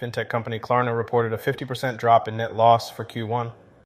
fintech company Klarna reported a 50% drop in net loss for Q1.